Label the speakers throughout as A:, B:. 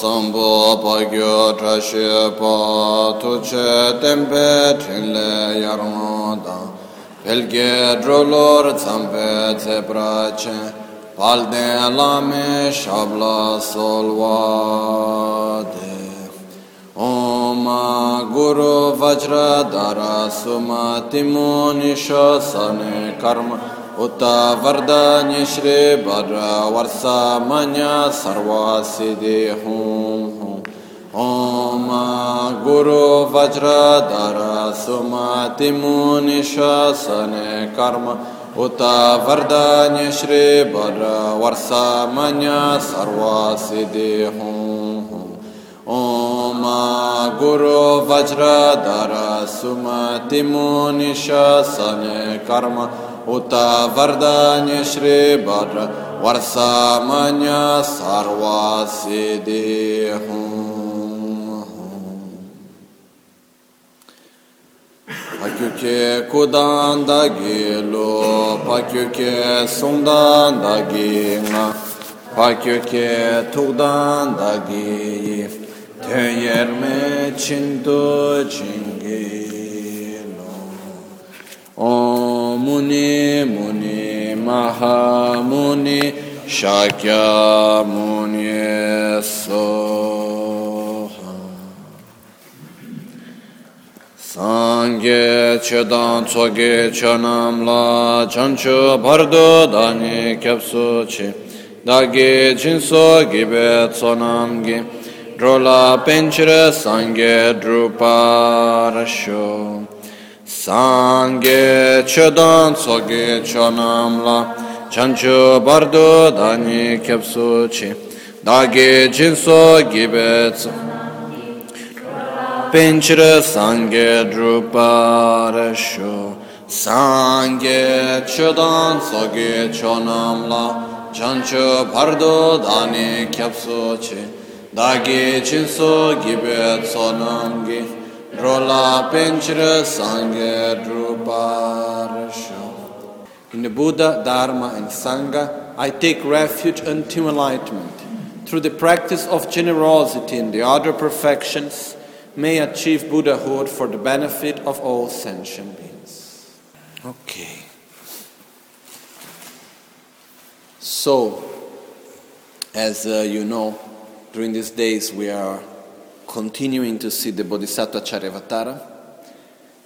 A: sambo pagyo trashe pa tuche tempe trinle yarmada pelge drolor tsampe tse prache palde lame shabla solvade Om Guru Vajra Dara Sumati Munisha Sane Karma Uta varda Shri Bhadra Varsamanya Sarva Siddhi Hum Hum. Om Guru Vajradhara Sumati munisha sane Karma. Uta varda Shri Bhadra Varsamanya Sarva Siddhi Hum Hum. Om Guru Vajradhara Sumati munisha sane Karma. Uta Vardanya Shri Bhadra Varsamanya Sarva Siddhi Pakyuke kudan da gilo, pakyuke sundan da gina, pakyuke tukdan da gi, tenyerme chinto chingilo. Muni Muni Mahamuni Şakya Muni Soha. Sangye Çedan Tsoge Çanamla Çançı Bardo Dani Kepsu Çi Dagi Cinso Gibe Tsonamgi Drola Pençire Sangye Drupa Rasho. Sange chodan soge chonamla chanchu bardo dani kepsu chi dage jinso gibet pinchre sange drupare shu sange chodan soge chonamla chanchu bardo dani kepsu chi dage jinso gibet Rola Penchra Sangha. In the Buddha, Dharma, and Sangha, I take refuge until enlightenment. Through the practice of generosity and the other perfections, may achieve Buddhahood for the benefit of all sentient beings. Okay. So, as uh, you know, during these days we are continuing to see the Bodhisattva Charyavatara.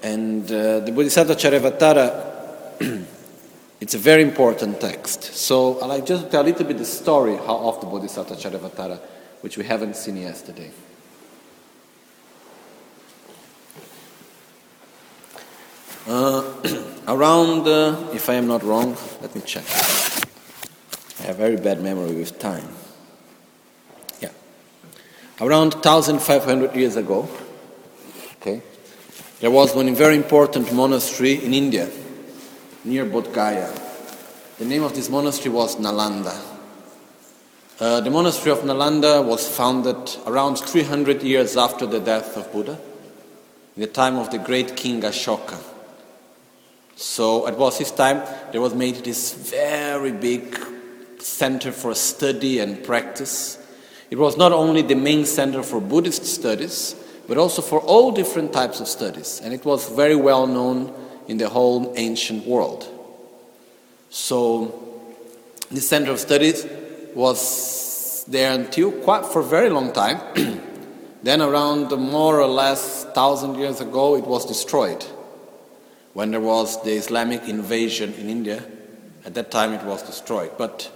A: And uh, the Bodhisattva Charyavatara, it's a very important text. So I'd like just to tell a little bit the story of the Bodhisattva Charyavatara, which we haven't seen yesterday. Uh, around, uh, if I am not wrong, let me check. I have very bad memory with time around 1500 years ago, okay, there was one very important monastery in India, near Bodh Gaya. The name of this monastery was Nalanda. Uh, the monastery of Nalanda was founded around 300 years after the death of Buddha, in the time of the great king Ashoka. So it was his time there was made this very big center for study and practice it was not only the main center for Buddhist studies, but also for all different types of studies, and it was very well known in the whole ancient world. So, the center of studies was there until quite for a very long time. then, around more or less thousand years ago, it was destroyed. When there was the Islamic invasion in India, at that time it was destroyed. But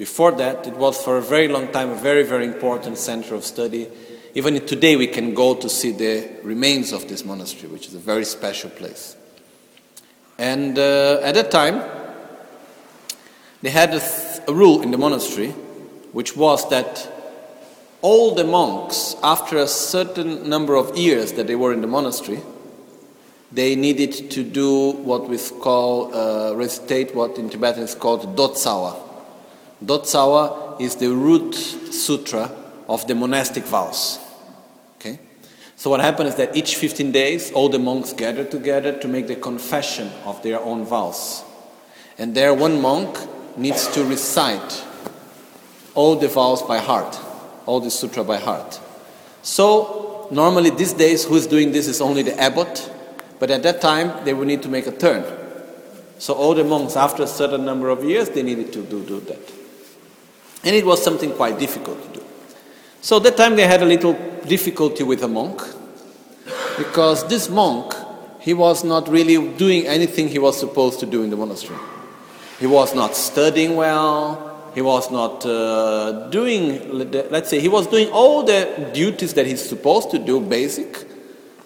A: before that, it was for a very long time a very, very important center of study. Even today, we can go to see the remains of this monastery, which is a very special place. And uh, at that time, they had a, th- a rule in the monastery, which was that all the monks, after a certain number of years that they were in the monastery, they needed to do what we call, uh, recitate what in Tibetan is called dotsawa. Dotsawa is the root sutra of the monastic vows. Okay? So what happened is that each 15 days, all the monks gather together to make the confession of their own vows. And there one monk needs to recite all the vows by heart. all the sutra by heart. So normally these days, who is doing this is only the abbot, but at that time they would need to make a turn. So all the monks, after a certain number of years, they needed to do, do that. And it was something quite difficult to do. So that time they had a little difficulty with a monk, because this monk, he was not really doing anything he was supposed to do in the monastery. He was not studying well, he was not uh, doing, let's say, he was doing all the duties that he's supposed to do, basic,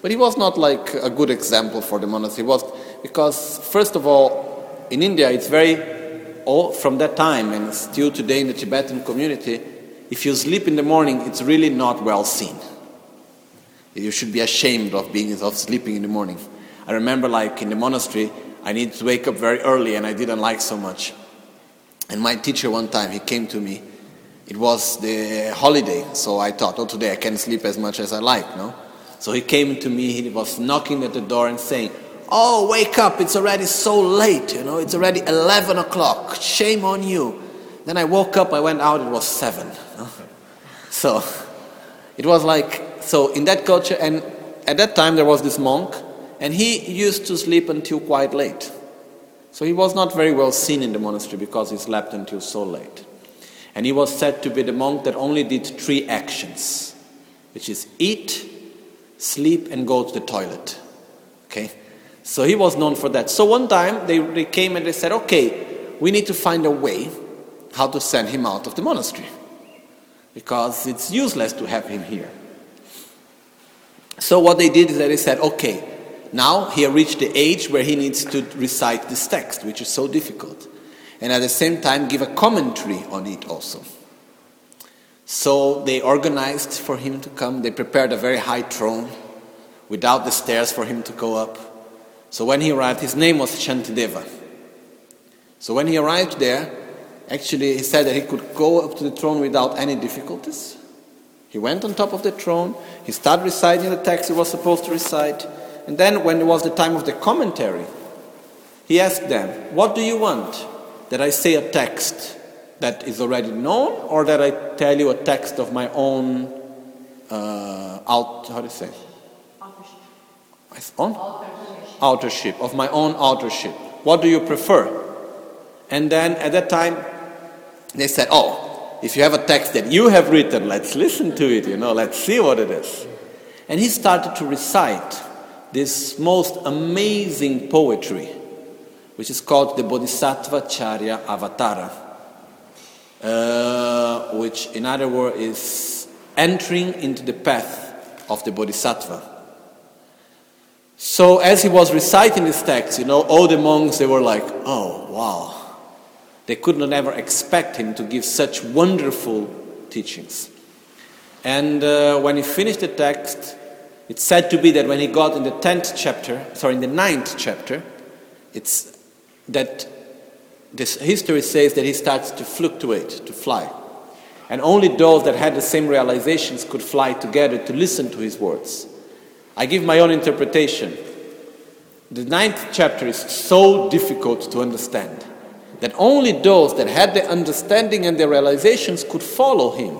A: but he was not like a good example for the monastery. He was, because, first of all, in India, it's very, all, from that time and still today in the Tibetan community, if you sleep in the morning, it's really not well seen. You should be ashamed of being of sleeping in the morning. I remember, like in the monastery, I needed to wake up very early, and I didn't like so much. And my teacher one time he came to me. It was the holiday, so I thought, oh, today I can sleep as much as I like, no? So he came to me. He was knocking at the door and saying, "Oh, wake up! It's already so late. You know, it's already eleven o'clock. Shame on you." Then I woke up. I went out. It was seven. So it was like so in that culture, and at that time there was this monk, and he used to sleep until quite late. So he was not very well seen in the monastery because he slept until so late. And he was said to be the monk that only did three actions, which is eat, sleep, and go to the toilet. Okay? So he was known for that. So one time they, they came and they said, okay, we need to find a way how to send him out of the monastery because it's useless to have him here. So what they did is that they said, okay, now he reached the age where he needs to recite this text, which is so difficult, and at the same time give a commentary on it also. So they organized for him to come. They prepared a very high throne without the stairs for him to go up. So when he arrived, his name was Shantideva. So when he arrived there, actually he said that he could go up to the throne without any difficulties. He went on top of the throne, he started reciting the text he was supposed to recite, and then, when it was the time of the commentary, he asked them, What do you want? That I say a text that is already known, or that I tell you a text of my own, uh, out, how do you say? Authorship. Authorship. Authorship, of my own authorship. What do you prefer? And then at that time, they said, Oh, if you have a text that you have written, let's listen to it, you know, let's see what it is. And he started to recite this most amazing poetry, which is called the Bodhisattva Charya Avatara, uh, which, in other words, is entering into the path of the Bodhisattva. So, as he was reciting this text, you know, all the monks they were like, "Oh, wow!" They could not ever expect him to give such wonderful teachings. And uh, when he finished the text, it's said to be that when he got in the 10th chapter, sorry, in the 9th chapter, it's that this history says that he starts to fluctuate, to fly. And only those that had the same realizations could fly together to listen to his words. I give my own interpretation. The ninth chapter is so difficult to understand that only those that had the understanding and the realizations could follow him,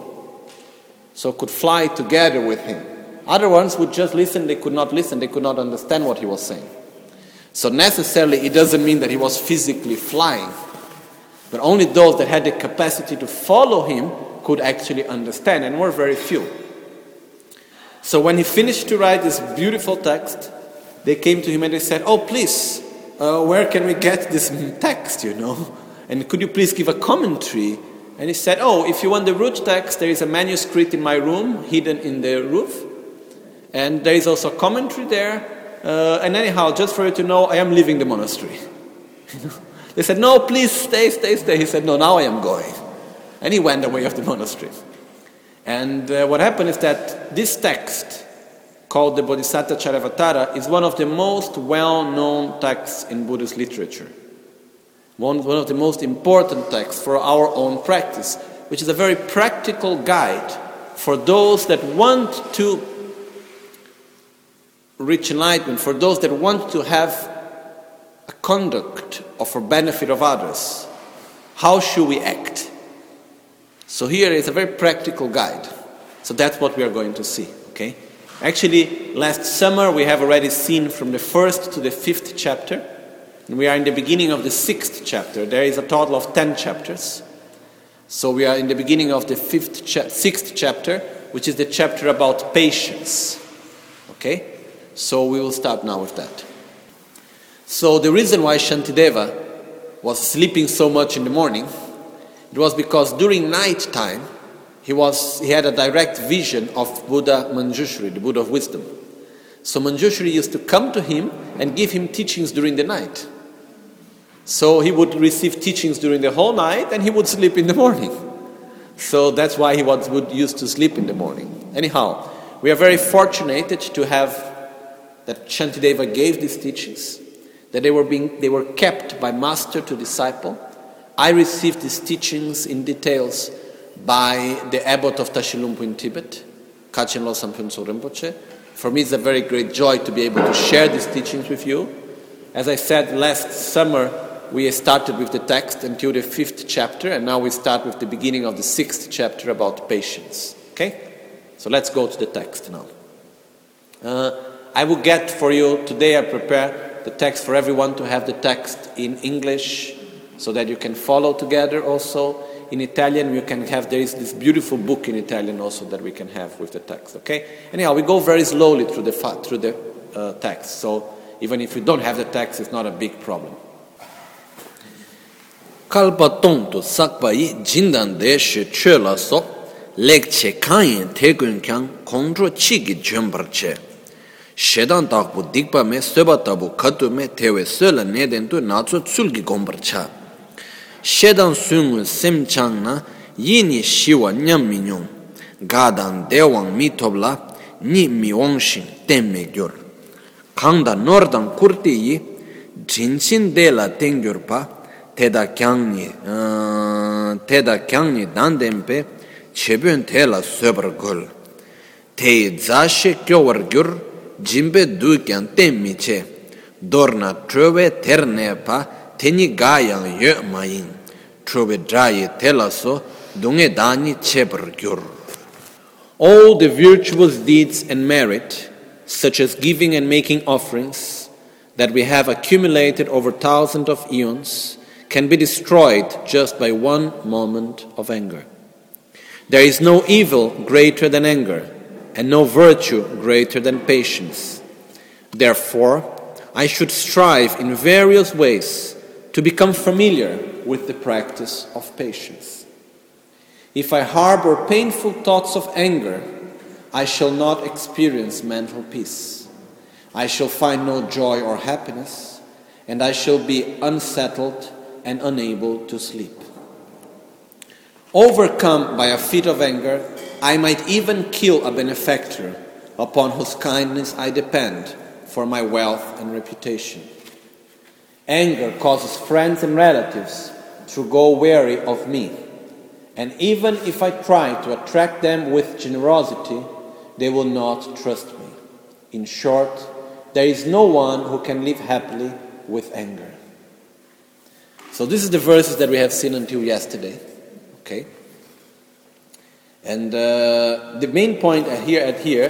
A: so could fly together with him. Other ones would just listen, they could not listen, they could not understand what he was saying. So, necessarily, it doesn't mean that he was physically flying, but only those that had the capacity to follow him could actually understand, and were very few. So, when he finished to write this beautiful text, they came to him and they said, Oh, please, uh, where can we get this text, you know? And could you please give a commentary? And he said, Oh, if you want the root text, there is a manuscript in my room, hidden in the roof. And there is also a commentary there. Uh, and anyhow, just for you to know, I am leaving the monastery. they said, No, please stay, stay, stay. He said, No, now I am going. And he went away of the monastery. And uh, what happened is that this text, called the Bodhisattva Charyavatara, is one of the most well known texts in Buddhist literature. One, one of the most important texts for our own practice, which is a very practical guide for those that want to reach enlightenment, for those that want to have a conduct or for benefit of others, how should we act? So here is a very practical guide. So that's what we are going to see, okay? Actually, last summer we have already seen from the first to the fifth chapter, and we are in the beginning of the sixth chapter. There is a total of ten chapters. So we are in the beginning of the fifth cha- sixth chapter, which is the chapter about patience. Okay? So we will start now with that. So the reason why Shantideva was sleeping so much in the morning, it was because during night time he, was, he had a direct vision of Buddha Manjushri, the Buddha of wisdom. So Manjushri used to come to him and give him teachings during the night. So he would receive teachings during the whole night and he would sleep in the morning. So that's why he was, would used to sleep in the morning. Anyhow, we are very fortunate to have that Shantideva gave these teachings, that they were, being, they were kept by master to disciple. I received these teachings in details by the abbot of Tashilhunpo in Tibet, Kachin Losam Phuntsho Rinpoche. For me, it's a very great joy to be able to share these teachings with you. As I said last summer, we started with the text until the fifth chapter, and now we start with the beginning of the sixth chapter about patience. Okay? So let's go to the text now. Uh, I will get for you today, I prepare the text for everyone to have the text in English so that you can follow together also. In Italian, you can have, there is this beautiful book in Italian also that we can have with the text, okay? Anyhow, we go very slowly through the, through the uh, text, so even if you don't have the text, it's not a big problem.
B: kalpa tong tu sakpa yi jindan de shi che so lek che kun kyang kongzho chi ki che shedan takbu dikpa me soba tabu katu me tewe so la neden tu natsu tsul ki gombar cha shedan sung sem chang na yini shiwa nyam mi nyong. Ga dan de wang mi thob la ni mi wang shin tem me gyor. Khang da nor dan kurti yi jin chin de la teng gyor pa te da kyang ni te da kyang ni dan dem pe chebyen te la söber gol te za she kyo war gyur jimbe du kyan tem mi che. Dor na trove ter ne pa teni tela so dani gyur
A: all the virtuous deeds and merit such as giving and making offerings that we have accumulated over thousands of eons can be destroyed just by one moment of anger. There is no evil greater than anger, and no virtue greater than patience. Therefore, I should strive in various ways to become familiar with the practice of patience. If I harbor painful thoughts of anger, I shall not experience mental peace. I shall find no joy or happiness, and I shall be unsettled and unable to sleep. Overcome by a fit of anger, I might even kill a benefactor upon whose kindness I depend for my wealth and reputation. Anger causes friends and relatives to go wary of me, and even if I try to attract them with generosity, they will not trust me. In short, there is no one who can live happily with anger. So this is the verses that we have seen until yesterday. Okay? And uh, the main point here at here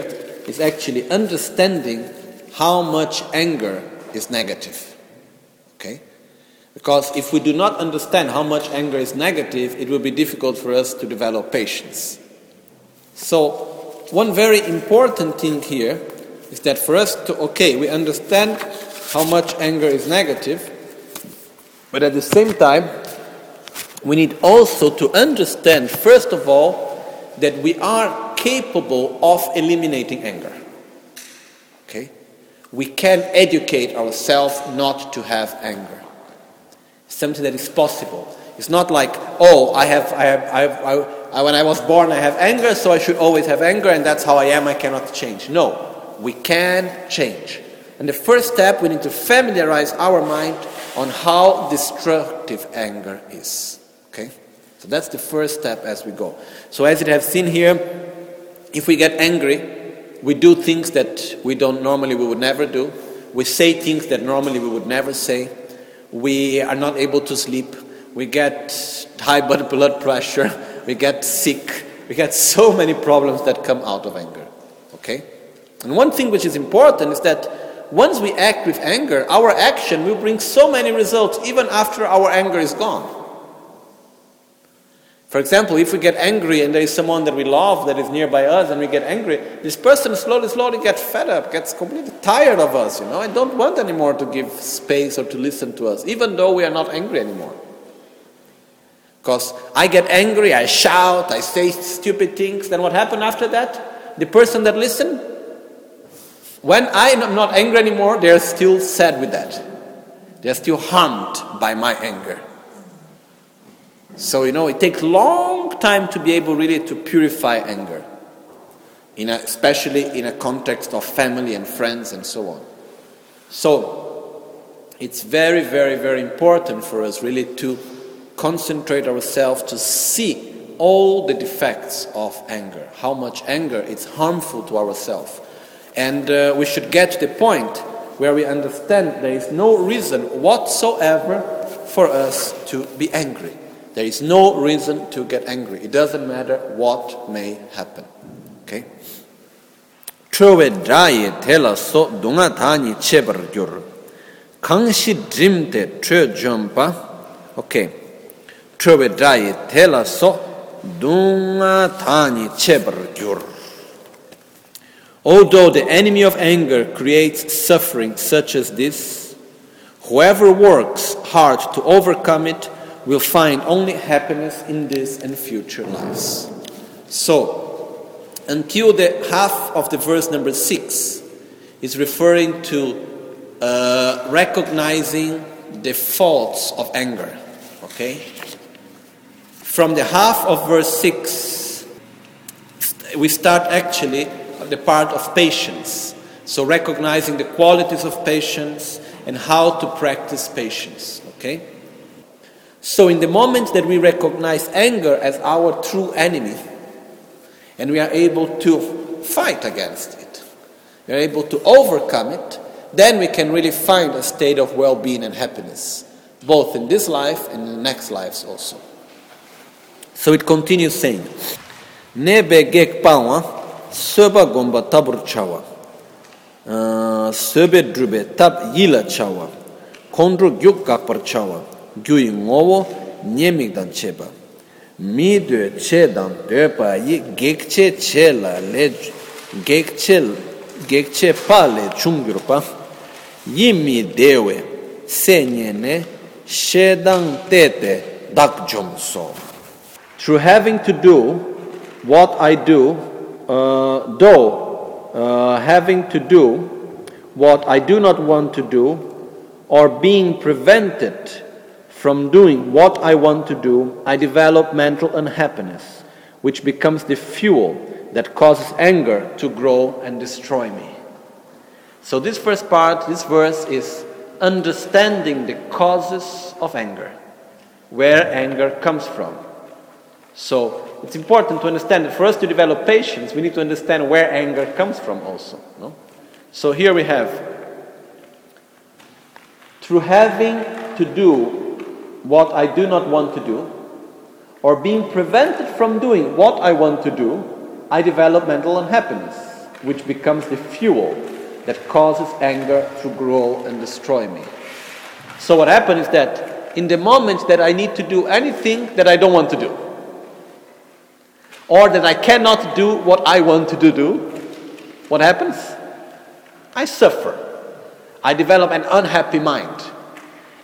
A: is actually understanding how much anger is negative. Okay? Because if we do not understand how much anger is negative, it will be difficult for us to develop patience. So, one very important thing here is that for us to, okay, we understand how much anger is negative, but at the same time, we need also to understand, first of all, that we are capable of eliminating anger. We can educate ourselves not to have anger. Something that is possible. It's not like, oh, I have, I have, I have I, I, when I was born, I have anger, so I should always have anger, and that's how I am, I cannot change. No, we can change. And the first step, we need to familiarize our mind on how destructive anger is. Okay? So that's the first step as we go. So as you have seen here, if we get angry, we do things that we don't normally we would never do. We say things that normally we would never say. We are not able to sleep. We get high blood pressure. We get sick.
C: we get so many problems that come out of anger. Okay? And one thing which is important is that once we act with anger, our action will bring so many results even after our anger is gone. For example, if we get angry and there is someone that we love that is nearby us and we get angry, this person slowly, slowly gets fed up, gets completely tired of us, you know, and don't want anymore to give space or to listen to us, even though we are not angry anymore. Because I get angry, I shout, I say stupid things, then what happened after that? The person that listened, when I am not angry anymore, they are still sad with that. They are still harmed by my anger. So, you know, it takes long time to be able really to purify anger, in a, especially in a context of family and friends and so on. So, it's very, very, very important for us really to concentrate ourselves to see all the defects of anger, how much anger is harmful to ourselves. And uh, we should get to the point where we understand there is no reason whatsoever for us to be angry. There is no reason to get angry. It doesn't matter what may happen. Okay?
A: Chowe draye tela so dunga thani chebar gyur. Kangshi drimte chö jompa. Okay. Chowe draye tela so dunga thani chebar gyur. Although the enemy of anger creates suffering such as this, whoever works hard to overcome it will find only happiness in this and future lives. So, until the half of the verse number six is referring to uh, recognizing the faults of anger. Okay? From the half of verse 6, we start actually the part of patience. So, recognizing the qualities of patience and how to practice patience. Okay? So, in the moment that we recognize anger as our true enemy, and we are able to fight against it, we are able to overcome it, then we can really find a state of well being and happiness, both in this life and in the next lives also. So it continues saying, Nebe gek pawa, soba gomba tabur chawa, uh, drube tab yila chawa, kondro gyuk chawa, gyui ngowo nyemik dan cheba. Mi dwe che dan dwe pa yi gek che che la le gek che gek pa le chungyur pa yi mi dewe se nye ne she dan te te dak jom so. Through having to do what I do, uh, though uh, having to do what I do not want to do, or being prevented from doing what I want to do, I develop mental unhappiness, which becomes the fuel that causes anger to grow and destroy me. So, this first part, this verse is understanding the causes of anger, where anger comes from. So, it's important to understand that for us to develop patience, we need to understand where anger comes from also. No? So, here we have through having to do what I do not want to do, or being prevented from doing what I want to do, I develop mental unhappiness, which becomes the fuel that causes anger to grow and destroy me. So, what happens is that in the moment that I need to do anything that I don't want to do, or that I cannot do what I want to do, what happens? I suffer. I develop an unhappy mind.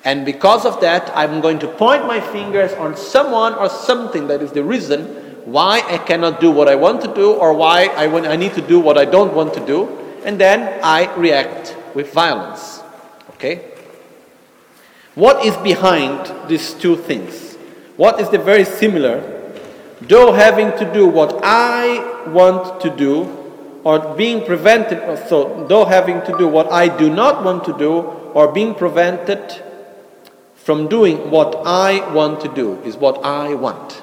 A: And because of that, I'm going to point my fingers on someone or something that is the reason why I cannot do what I want to do or why I, I need to do what I don't want to do. And then I react with violence. Okay? What is behind these two things? What is the very similar? Though having to do what I want to do, or being prevented, so though having to do what I do not want to do, or being prevented from doing what I want to do, is what I want.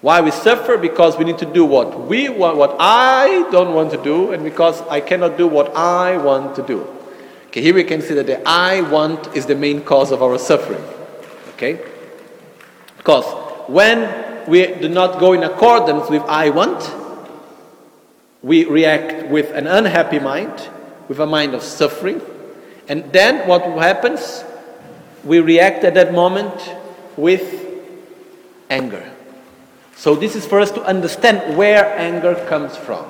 A: Why we suffer? Because we need to do what we want, what I don't want to do, and because I cannot do what I want to do. Okay, here we can see that the I want is the main cause of our suffering. Okay? Because when we do not go in accordance with I want. We react with an unhappy mind, with a mind of suffering. And then what happens? We react at that moment with anger. So, this is for us to understand where anger comes from.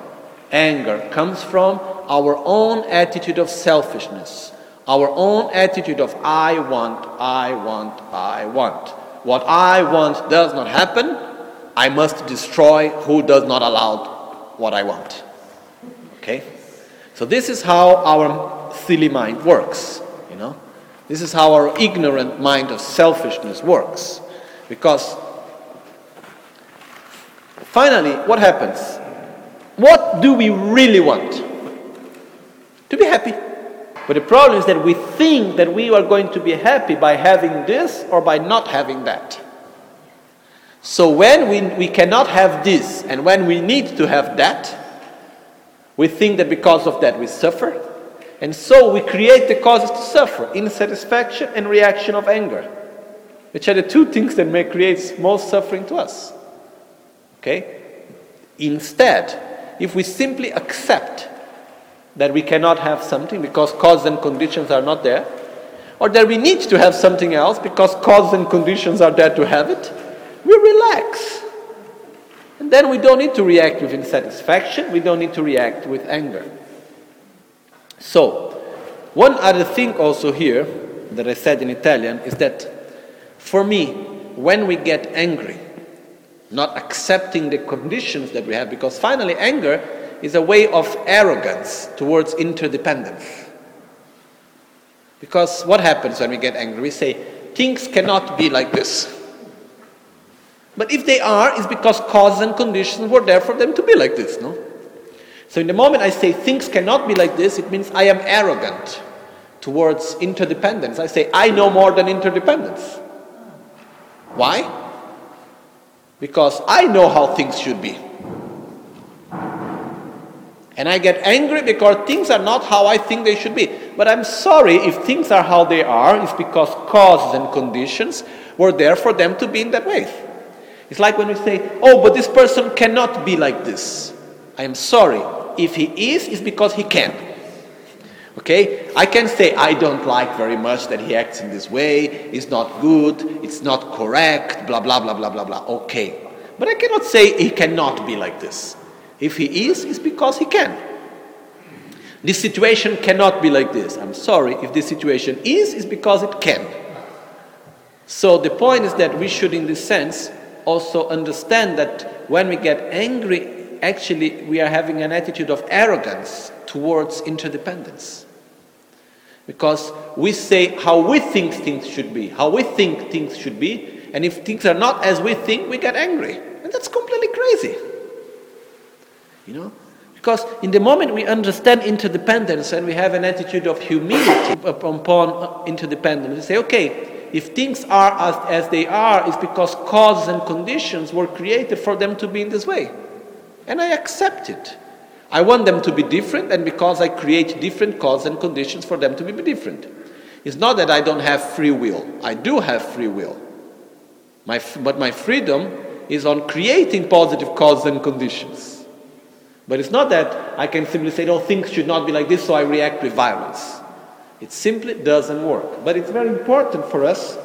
A: Anger comes from our own attitude of selfishness, our own attitude of I want, I want, I want. What I want does not happen, I must destroy who does not allow what I want. Okay? So this is how our silly mind works? This is how our ignorant mind of selfishness works. Because finally, what happens? What do we really want? To be happy. But the problem is that we think that we are going to be happy by having this or by not having that. So when we, we cannot have this and when we need to have that, we think that because of that we suffer. And so we create the causes to suffer insatisfaction and reaction of anger, which are the two things that may create most suffering to us. Okay? Instead, if we simply accept that we cannot have something because causes and conditions are not there, or that we need to have something else because causes and conditions are there to have it, we relax. And then we don't need to react with insatisfaction, we don't need to react with anger. So, one other thing also here that I said in Italian is that for me, when we get angry, not accepting the conditions that we have, because finally, anger is a way of arrogance towards interdependence. Because what happens when we get angry? We say, things cannot be like this. But if they are, it's because causes and conditions were there for them to be like this, no? So in the moment I say things cannot be like this, it means I am arrogant towards interdependence. I say, I know more than interdependence. Why? Because I know how things should be. And I get angry because things are not how I think they should be. But I'm sorry if things are how they are, it's because causes and conditions were there for them to be in that way. It's like when we say, oh, but this person cannot be like this. I am sorry. If he is, it's because he can. Okay? I can say, I don't like very much that he acts in this way. It's not good. It's not correct. Blah, blah, blah, blah, blah, blah. Okay. But I cannot say he cannot be like this. If he is, it's because he can. This situation cannot be like this. I'm sorry. If this situation is, it's because it can. So the point is that we should, in this sense, also understand that when we get angry, actually we are having an attitude of arrogance towards interdependence. Because we say how we think things should be, how we think things should be, and if things are not as we think, we get angry. And that's completely crazy. You know? Because in the moment we understand interdependence and we have an attitude of humility upon interdependence, we say, okay, if things are as, as they are, it's because causes and conditions were created for them to be in this way. And I accept it. I want them to be different, and because I create different causes and conditions for them to be different. It's not that I don't have free will. I do have free will. My, but my freedom is on creating positive causes and conditions. But it's not that I can simply say, oh, things should not be like this, so I react with violence. It simply doesn't work. But it's very important for us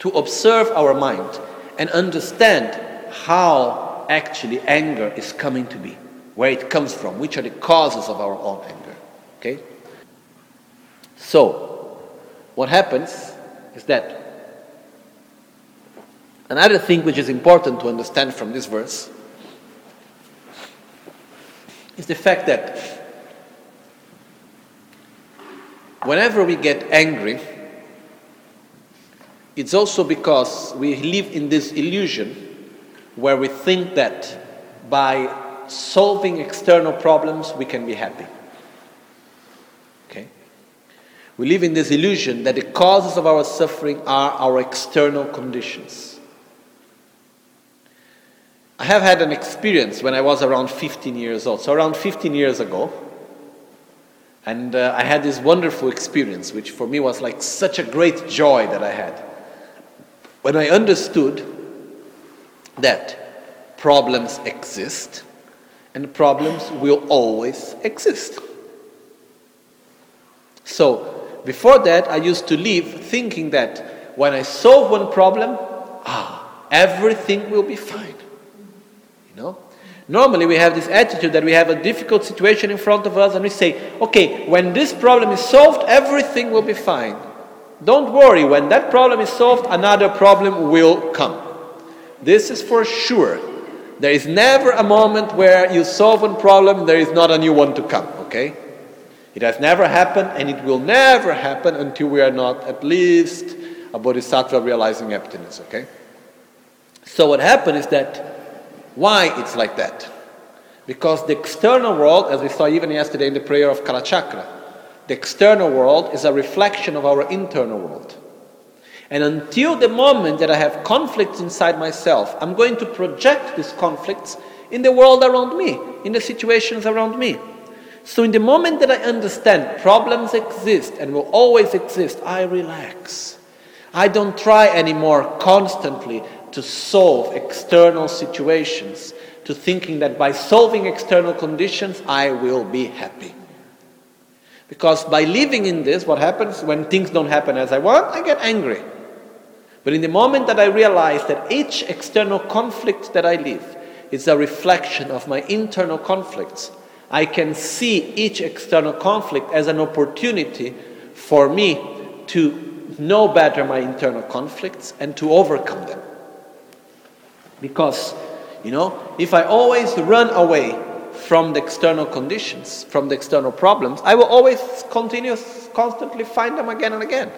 A: to observe our mind and understand how actually anger is coming to be, where it comes from, which are the causes of our own anger. Okay? So, what happens is that another thing which is important to understand from this verse is the fact that whenever we get angry, it's also because we live in this illusion where we think that by solving external problems we can be happy. Okay? We live in this illusion that the causes of our suffering are our external conditions. I have had an experience when I was around 15 years old, so around 15 years ago. And uh, I had this wonderful experience, which for me was like such a great joy that I had. When I understood that problems exist and problems will always exist. So, before that, I used to live thinking that when I solve one problem, ah, everything will be fine. You know? Normally, we have this attitude that we have a difficult situation in front of us and we say, okay, when this problem is solved, everything will be fine. Don't worry, when that problem is solved, another problem will come. This is for sure. There is never a moment where you solve one problem, there is not a new one to come, okay? It has never happened and it will never happen until we are not at least a bodhisattva realizing emptiness, okay? So what happened is that why it's like that? Because the external world, as we saw even yesterday in the prayer of Kalachakra, the external world is a reflection of our internal world. And until the moment that I have conflicts inside myself, I'm going to project these conflicts in the world around me, in the situations around me. So, in the moment that I understand problems exist and will always exist, I relax. I don't try anymore constantly to solve external situations, to thinking that by solving external conditions, I will be happy. Because by living in this, what happens when things don't happen as I want, I get angry. But in the moment that I realize that each external conflict that I live is a reflection of my internal conflicts, I can see each external conflict as an opportunity for me to know better my internal conflicts and to overcome them. Because, you know, if I always run away from the external conditions, from the external problems, I will always continue, constantly find them again and again.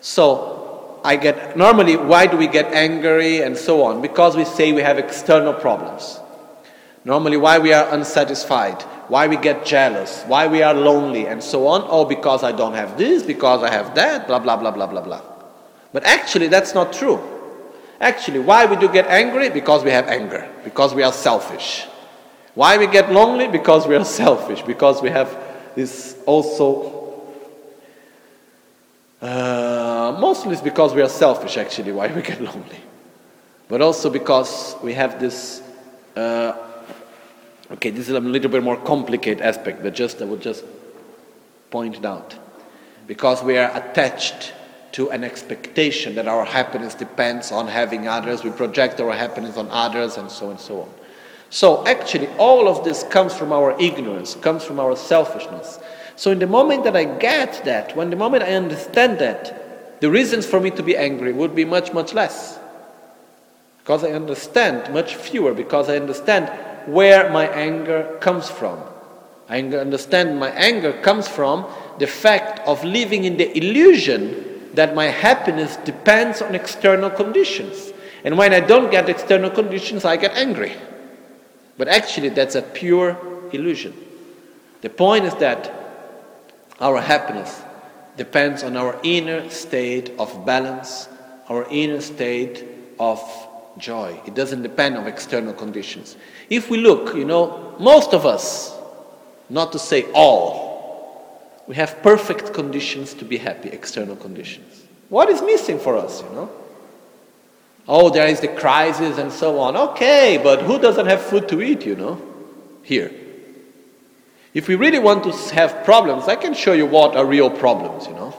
A: So, I get, normally, why do we get angry and so on? Because we say we have external problems. Normally, why we are unsatisfied, why we get jealous, why we are lonely, and so on. Oh, because I don't have this, because I have that, blah, blah, blah, blah, blah, blah. But actually, that's not true. Actually, why we do get angry? Because we have anger, because we are selfish. Why we get lonely? Because we are selfish, because we have this also. Uh, mostly it's because we are selfish, actually, why we get lonely. But also because we have this. Uh, okay, this is a little bit more complicated aspect, but just I would just point it out. Because we are attached to an expectation that our happiness depends on having others, we project our happiness on others, and so on and so on. So, actually, all of this comes from our ignorance, comes from our selfishness. So, in the moment that I get that, when the moment I understand that, the reasons for me to be angry would be much, much less. Because I understand much fewer, because I understand where my anger comes from. I understand my anger comes from the fact of living in the illusion that my happiness depends on external conditions. And when I don't get external conditions, I get angry. But actually, that's a pure illusion. The point is that our happiness depends on our inner state of balance, our inner state of joy. It doesn't depend on external conditions. If we look, you know, most of us, not to say all, we have perfect conditions to be happy, external conditions. What is missing for us, you know? Oh, there is the crisis and so on. Okay, but who doesn't have food to eat, you know? Here. If we really want to have problems, I can show you what are real problems, you know?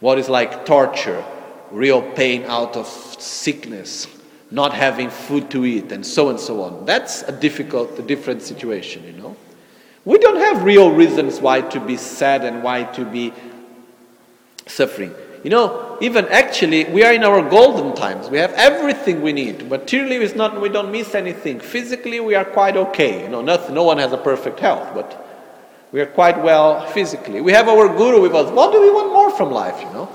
A: What is like torture, real pain out of sickness, not having food to eat, and so and so on. That's a difficult, a different situation, you know? We don't have real reasons why to be sad and why to be suffering. You know, even actually, we are in our golden times. We have everything we need. Materially, it's not, we don't miss anything. Physically, we are quite okay. You know, nothing, no one has a perfect health, but we are quite well physically. We have our guru with us. What do we want more from life, you know?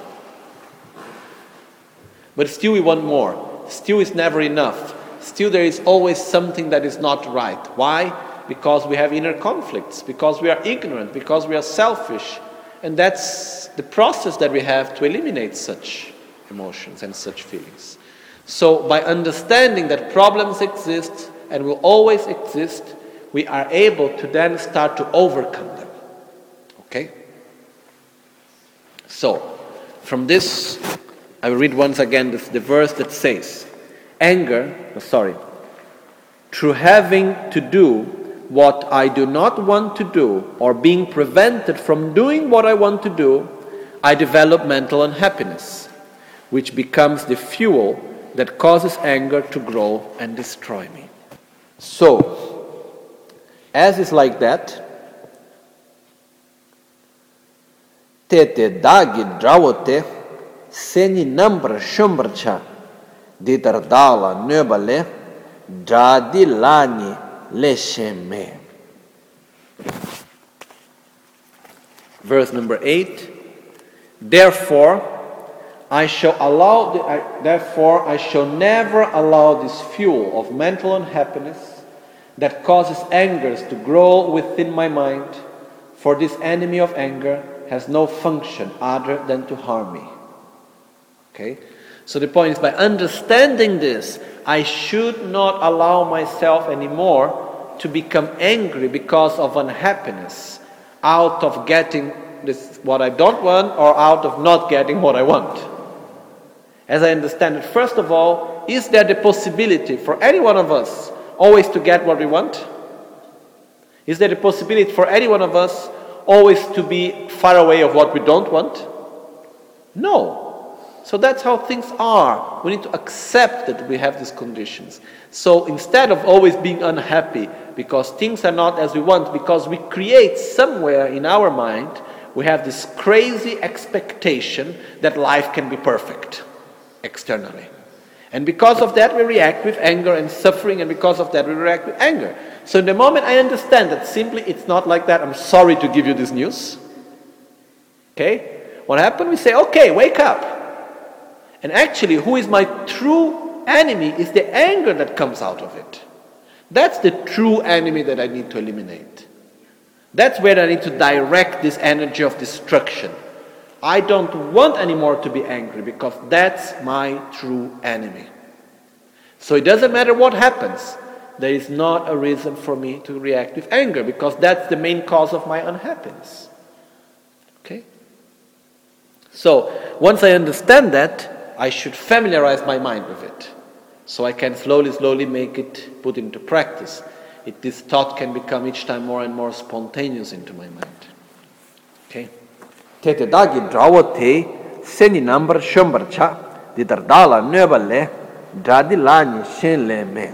A: But still, we want more. Still, it's never enough. Still, there is always something that is not right. Why? because we have inner conflicts, because we are ignorant, because we are selfish. And that's the process that we have to eliminate such emotions and such feelings. So, by understanding that problems exist and will always exist, we are able to then start to overcome them. Okay? So, from this, I will read once again the, the verse that says, anger, oh, sorry, through having to do what I do not want to do or being prevented from doing what I want to do, I develop mental unhappiness, which becomes the fuel that causes anger to grow and destroy me. So, as is like that, tete dagi drawote seni number shumbarcha ditar dala nöbale dradi lani lesheme. Verse number 8 Therefore, I shall allow, the, therefore, I shall never allow this fuel of mental unhappiness that causes angers to grow within my mind, for this enemy of anger has no function other than to harm me. Okay? So the point is by understanding this, I should not allow myself anymore to become angry because of unhappiness out of getting this what I don't want or out of not getting what I want. As I understand it, first of all, is there the possibility for any one of us always to get what we want? Is there the possibility for any one of us always to be far away of what we don't want? No. So that's how things are. We need to accept that we have these conditions. So instead of always being unhappy because things are not as we want, because we create somewhere in our mind, we have this crazy expectation that life can be perfect externally. And because of that, we react with anger and suffering, and because of that, we react with anger. So, in the moment I understand that simply it's not like that, I'm sorry to give you this news. Okay? What happened? We say, okay, wake up. And actually, who is my true enemy is the anger that comes out of it. That's the true enemy that I need to eliminate. That's where I need to direct this energy of destruction. I don't want anymore to be angry because that's my true enemy. So it doesn't matter what happens, there is not a reason for me to react with anger because that's the main cause of my unhappiness. Okay? So once I understand that, I should familiarize my mind with it. So I can slowly, slowly make it put into practice. It, this thought can become each time more and more spontaneous into my mind. Okay?
D: tete dagi drawo te seni nambar shombar cha didar dala nöba le dradi lani shen le me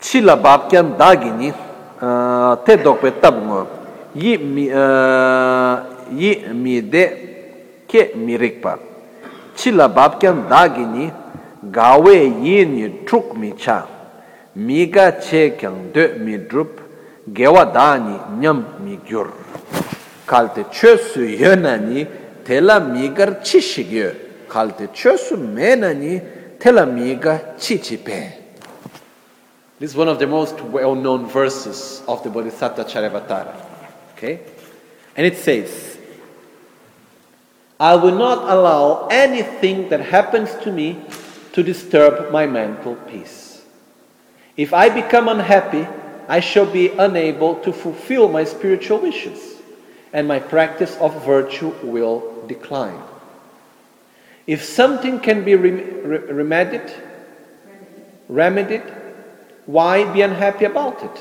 D: chi la bab kyan dagi ni te dokpe tab ngo yi mi de ke mi rikpa chila babkyan dagini gawe yini truk mi cha miga che kyang de mi drup gewa dani nyam mi gyur kalte chösu yönani tela migar chi shigyo kalte chösu menani tela miga chi chi pe
E: This is one of the most well-known verses of the Bodhisattva Charyavatara. Okay? And it says, I will not allow anything that happens to me to disturb my mental peace. If I become unhappy, I shall be unable to fulfill my spiritual wishes and my practice of virtue will decline. If something can be rem- remedied, remedied, why be unhappy about it?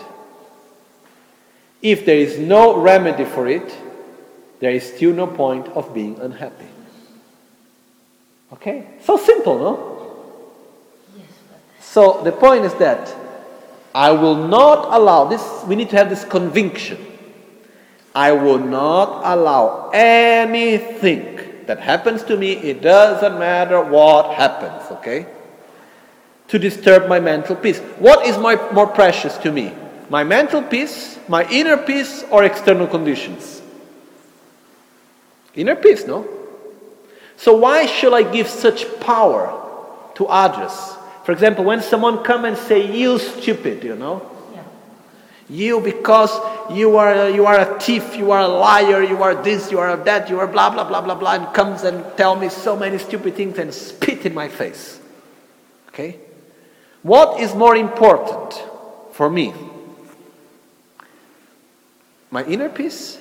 E: If there is no remedy for it, there is still no point of being unhappy. Okay? So simple, no? Yes, so the point is that I will not allow this, we need to have this conviction I will not allow anything that happens to me, it doesn't matter what happens, okay? To disturb my mental peace. What is my, more precious to me? My mental peace, my inner peace, or external conditions? Inner peace, no? So why should I give such power to others? For example, when someone come and say, you stupid, you know, you, because you are, you are a thief, you are a liar, you are this, you are that, you are blah, blah, blah, blah, blah, and comes and tell me so many stupid things and spit in my face. Okay? What is more important for me? My inner peace?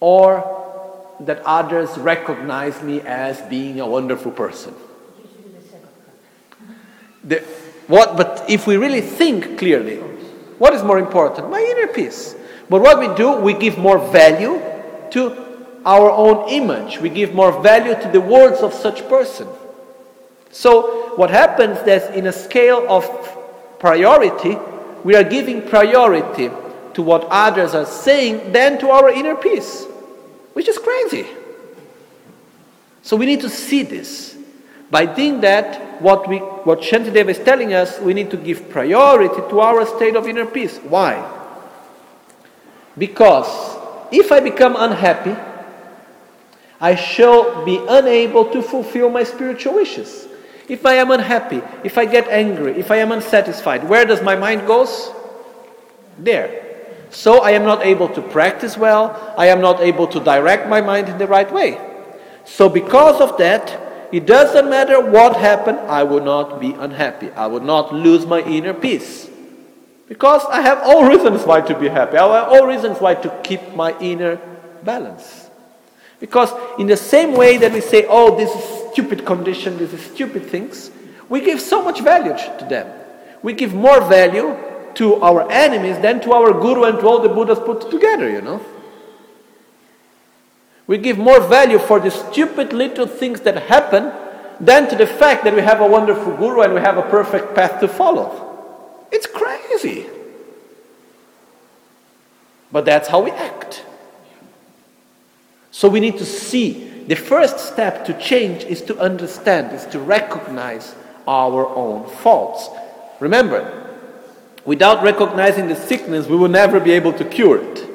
E: Or that others recognize me as being a wonderful person?
A: The, what, but if we really think clearly, what is more important? My inner peace. But what we do, we give more value to our own image. We give more value to the words of such person. So what happens is in a scale of priority, we are giving priority to what others are saying than to our inner peace, which is crazy. So we need to see this. By doing that, what, we, what Shantideva is telling us, we need to give priority to our state of inner peace. Why? Because if I become unhappy, I shall be unable to fulfill my spiritual wishes. If I am unhappy, if I get angry, if I am unsatisfied, where does my mind goes? There. So I am not able to practice well, I am not able to direct my mind in the right way. So because of that, it doesn't matter what happened, I will not be unhappy. I will not lose my inner peace. Because I have all reasons why to be happy. I have all reasons why to keep my inner balance. Because in the same way that we say, oh, this is stupid condition, this is stupid things, we give so much value to them. We give more value to our enemies than to our guru and to all the Buddhas put together, you know. We give more value for the stupid little things that happen than to the fact that we have a wonderful guru and we have a perfect path to follow. It's crazy. But that's how we act. So we need to see. The first step to change is to understand, is to recognize our own faults. Remember, without recognizing the sickness, we will never be able to cure it.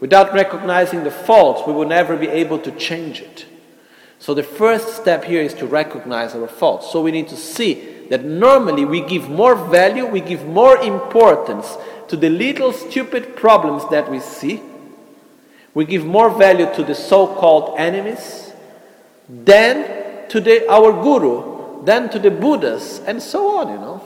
A: Without recognizing the faults, we will never be able to change it. So the first step here is to recognize our faults. So we need to see that normally we give more value, we give more importance to the little stupid problems that we see we give more value to the so-called enemies than to the, our guru, than to the Buddhas, and so on, you know.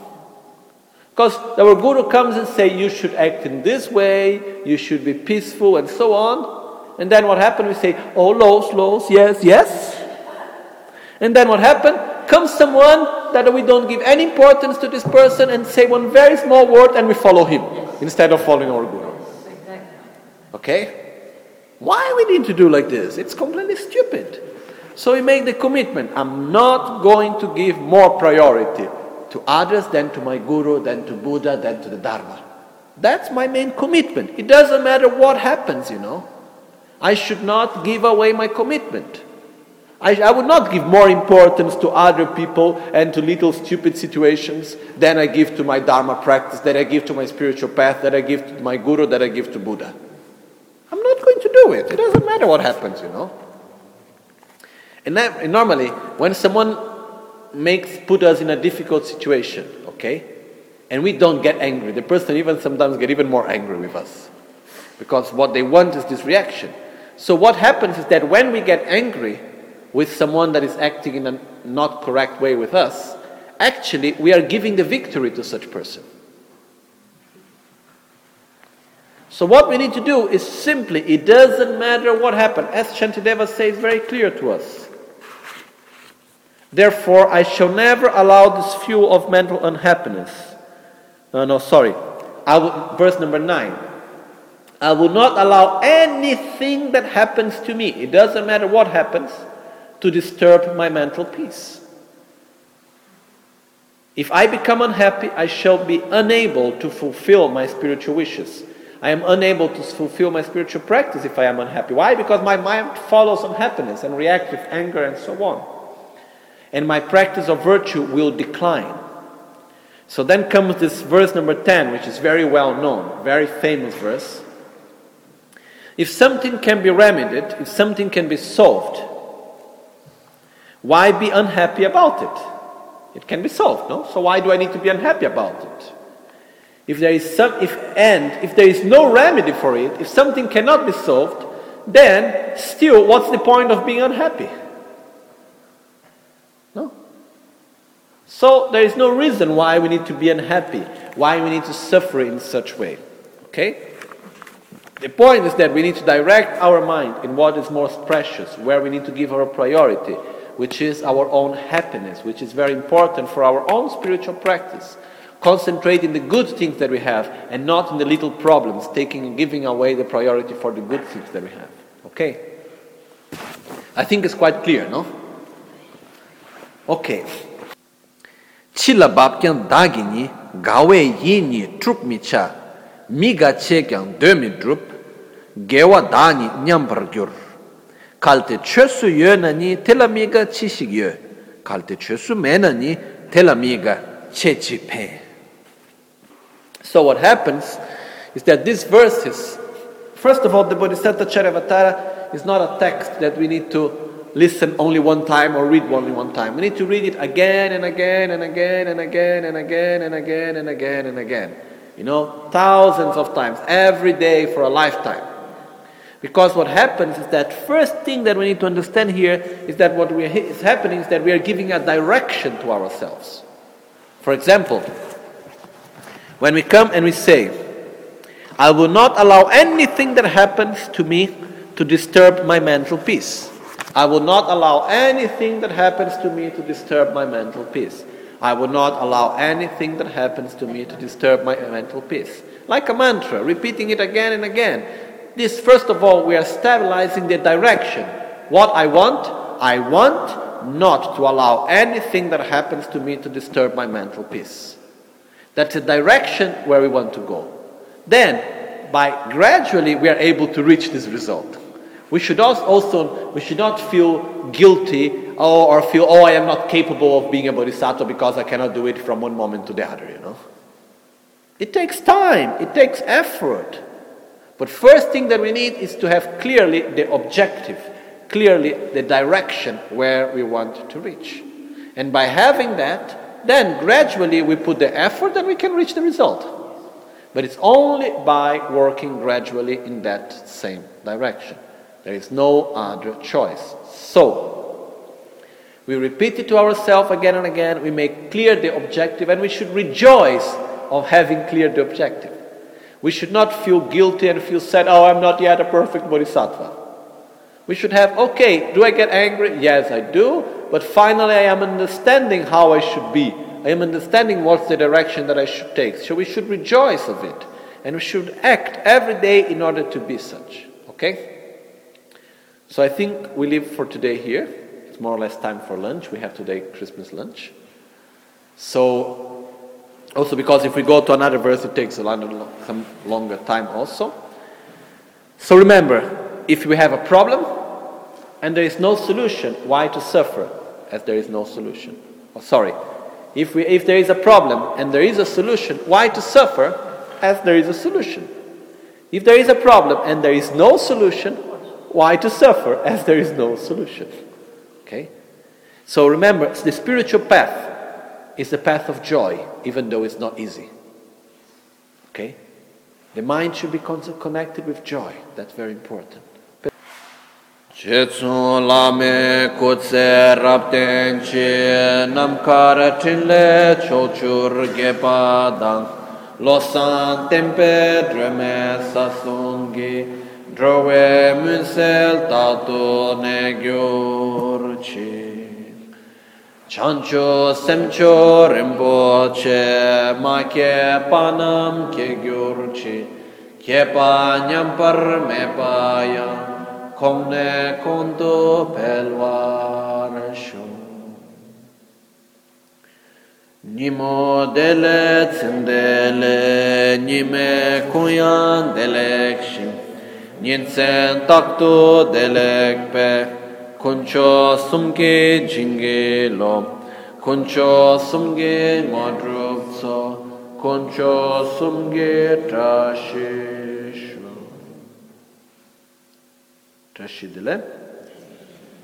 A: Because our guru comes and say, you should act in this way, you should be peaceful, and so on. And then what happened? We say, oh, lows, lows, yes, yes. And then what happened? Comes someone that we don't give any importance to this person and say one very small word and we follow him instead of following our guru. Okay? Why we need to do like this? It's completely stupid. So we make the commitment. I'm not going to give more priority to others than to my guru, than to Buddha, than to the Dharma. That's my main commitment. It doesn't matter what happens, you know. I should not give away my commitment. I, I, would not give more importance to other people and to little stupid situations than I give to my Dharma practice, that I give to my spiritual path, that I give to my Guru, that I give to Buddha. I'm not going to do it. It doesn't matter what happens, you know. And, that, and normally, when someone makes put us in a difficult situation, okay, and we don't get angry, the person even sometimes get even more angry with us, because what they want is this reaction. So what happens is that when we get angry with someone that is acting in a not correct way with us, actually we are giving the victory to such person. So what we need to do is simply, it doesn't matter what happened, as Shantideva says very clear to us. Therefore, I shall never allow this fuel of mental unhappiness. No, no, sorry. I will, verse number nine. I will not allow anything that happens to me, it doesn't matter what happens, to disturb my mental peace. If I become unhappy, I shall be unable to fulfill my spiritual wishes. I am unable to fulfill my spiritual practice if I am unhappy. Why? Because my mind follows unhappiness and reacts with anger and so on. And my practice of virtue will decline. So then comes this verse number 10, which is very well known, very famous verse. If something can be remedied, if something can be solved, why be unhappy about it? It can be solved, no? So why do I need to be unhappy about it? If there is some, if, and if there is no remedy for it, if something cannot be solved, then still, what's the point of being unhappy? So there is no reason why we need to be unhappy, why we need to suffer in such way. Okay? The point is that we need to direct our mind in what is most precious, where we need to give our priority, which is our own happiness, which is very important for our own spiritual practice. Concentrate in the good things that we have and not in the little problems, taking and giving away the priority for the good things that we have. Okay? I think it's quite clear, no? Okay. chila bab kyang da gi ni gawe yi ni trup mi cha mi ga che kyang de mi drup gewa da ni nyam bar gyur. Kalte chesu ye na ni tela mi ga chi shi ye kalte chesu me na ni tela mi ga che chi pe. So what happens is that this verse is first of all the bodhisattva charavatara is not a text that we need to listen only one time or read only one time. We need to read it again and again and again and again and again and again and again and again. You know, thousands of times, every day for a lifetime. Because what happens is that first thing that we need to understand here is that what we is happening is that we are giving a direction to ourselves. For example, when we come and we say, I will not allow anything that happens to me to disturb my mental peace. I will not allow anything that happens to me to disturb my mental peace. I will not allow anything that happens to me to disturb my mental peace. Like a mantra, repeating it again and again. This, first of all, we are stabilizing the direction. What I want, I want not to allow anything that happens to me to disturb my mental peace. That's the direction where we want to go. Then, by gradually, we are able to reach this result. We should also we should not feel guilty or, or feel oh I am not capable of being a bodhisattva because I cannot do it from one moment to the other. You know, it takes time. It takes effort. But first thing that we need is to have clearly the objective, clearly the direction where we want to reach. And by having that, then gradually we put the effort and we can reach the result. But it's only by working gradually in that same direction. There is no other choice. So, we repeat it to ourselves again and again. We make clear the objective, and we should rejoice of having cleared the objective. We should not feel guilty and feel sad, oh, I'm not yet a perfect bodhisattva. We should have, okay, do I get angry? Yes, I do. But finally, I am understanding how I should be. I am understanding what's the direction that I should take. So we should rejoice of it. And we should act every day in order to be such. Okay? So I think we leave for today here. It's more or less time for lunch. We have today Christmas lunch. So, also because if we go to another verse, it takes a longer, some longer time also. So remember, if we have a problem and there is no solution, why to suffer as there is no solution? Oh, sorry. If, we, if there is a problem and there is a solution, why to suffer as there is a solution? If there is a problem and there is no solution, why to suffer as there is no solution? Okay? So remember, the spiritual path is the path of joy, even though it's not easy. Okay? The mind should be connected with joy. That's very important. Chetsu lame kutse rapten chi namkara tinle chochur gepadang losan tempe dreme sasungi drove munsel tato ne gyurchi chancho semcho rembo che ma ke panam ke gyurchi ke pa nyam par me pa ya kong ne konto pelwar sho Nimo dele tsendele, nime kuyan delek shim, Nyensen takto delekpe, kuncho sumge jinge lo, kuncho sumge ngodrupso, kuncho sumge trashishu. trashidile.